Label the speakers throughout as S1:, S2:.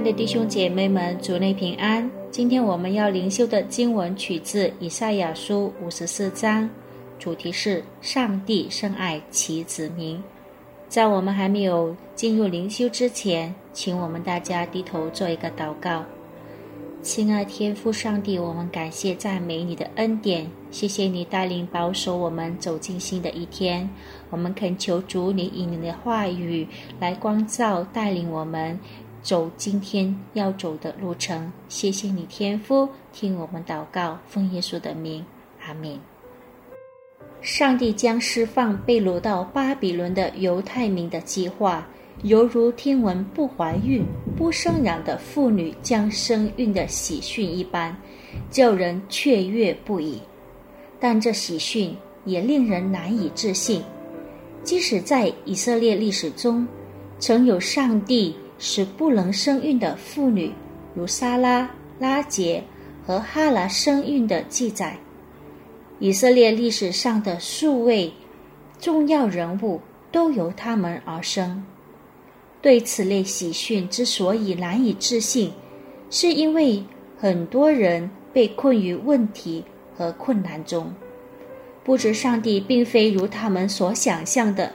S1: 爱的弟兄姐妹们，主内平安。今天我们要灵修的经文取自以赛亚书五十四章，主题是“上帝深爱其子民”。在我们还没有进入灵修之前，请我们大家低头做一个祷告。亲爱天父上帝，我们感谢赞美你的恩典，谢谢你带领保守我们走进新的一天。我们恳求主你以你的话语来光照带领我们走今天要走的路程。谢谢你天父，听我们祷告，奉耶稣的名，阿门。上帝将释放被掳到巴比伦的犹太民的计划。犹如听闻不怀孕、不生养的妇女将生孕的喜讯一般，叫人雀跃不已。但这喜讯也令人难以置信。即使在以色列历史中，曾有上帝使不能生育的妇女，如莎拉、拉杰和哈拉生育的记载。以色列历史上的数位重要人物都由他们而生。对此类喜讯之所以难以置信，是因为很多人被困于问题和困难中，不知上帝并非如他们所想象的。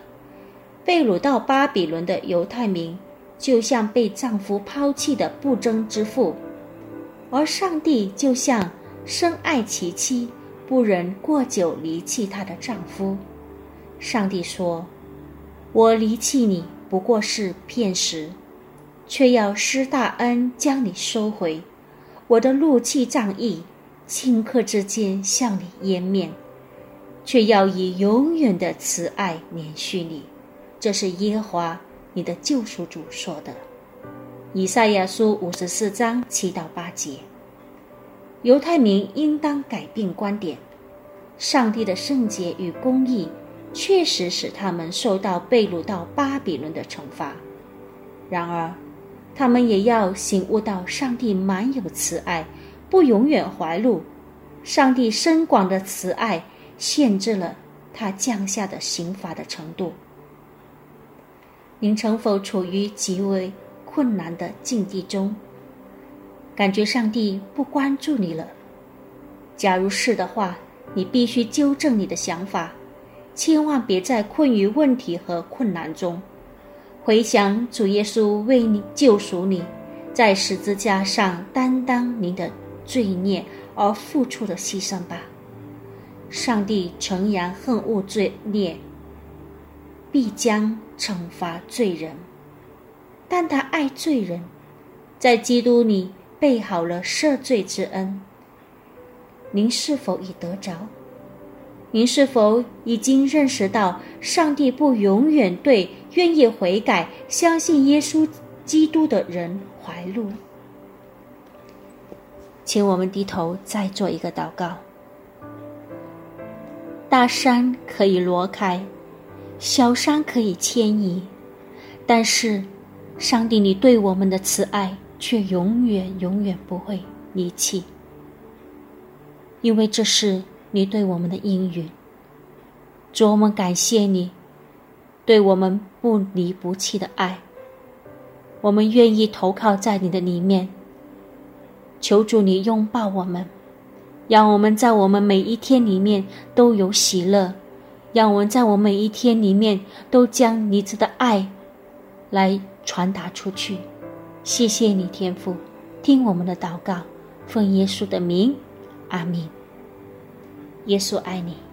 S1: 被掳到巴比伦的犹太民，就像被丈夫抛弃的不争之妇，而上帝就像深爱其妻，不忍过久离弃她的丈夫。上帝说：“我离弃你。”不过是片时，却要施大恩将你收回。我的怒气仗义，顷刻之间向你湮灭，却要以永远的慈爱连续你。这是耶和华你的救赎主说的。以赛亚书五十四章七到八节。犹太民应当改变观点，上帝的圣洁与公义。确实使他们受到被掳到巴比伦的惩罚，然而，他们也要醒悟到上帝满有慈爱，不永远怀怒。上帝深广的慈爱限制了他降下的刑罚的程度。您曾否处于极为困难的境地中，感觉上帝不关注你了？假如是的话，你必须纠正你的想法。千万别再困于问题和困难中，回想主耶稣为你救赎你，在十字架上担当您的罪孽而付出的牺牲吧。上帝诚然恨恶罪孽，必将惩罚罪人，但他爱罪人，在基督里备好了赦罪之恩。您是否已得着？您是否已经认识到，上帝不永远对愿意悔改、相信耶稣基督的人怀怒？请我们低头再做一个祷告。大山可以挪开，小山可以迁移，但是，上帝你对我们的慈爱却永远永远不会离弃，因为这是。你对我们的应允，主，我们感谢你对我们不离不弃的爱。我们愿意投靠在你的里面，求主你拥抱我们，让我们在我们每一天里面都有喜乐，让我们在我每一天里面都将你子的爱来传达出去。谢谢你，天父，听我们的祷告，奉耶稣的名，阿门。耶稣爱你。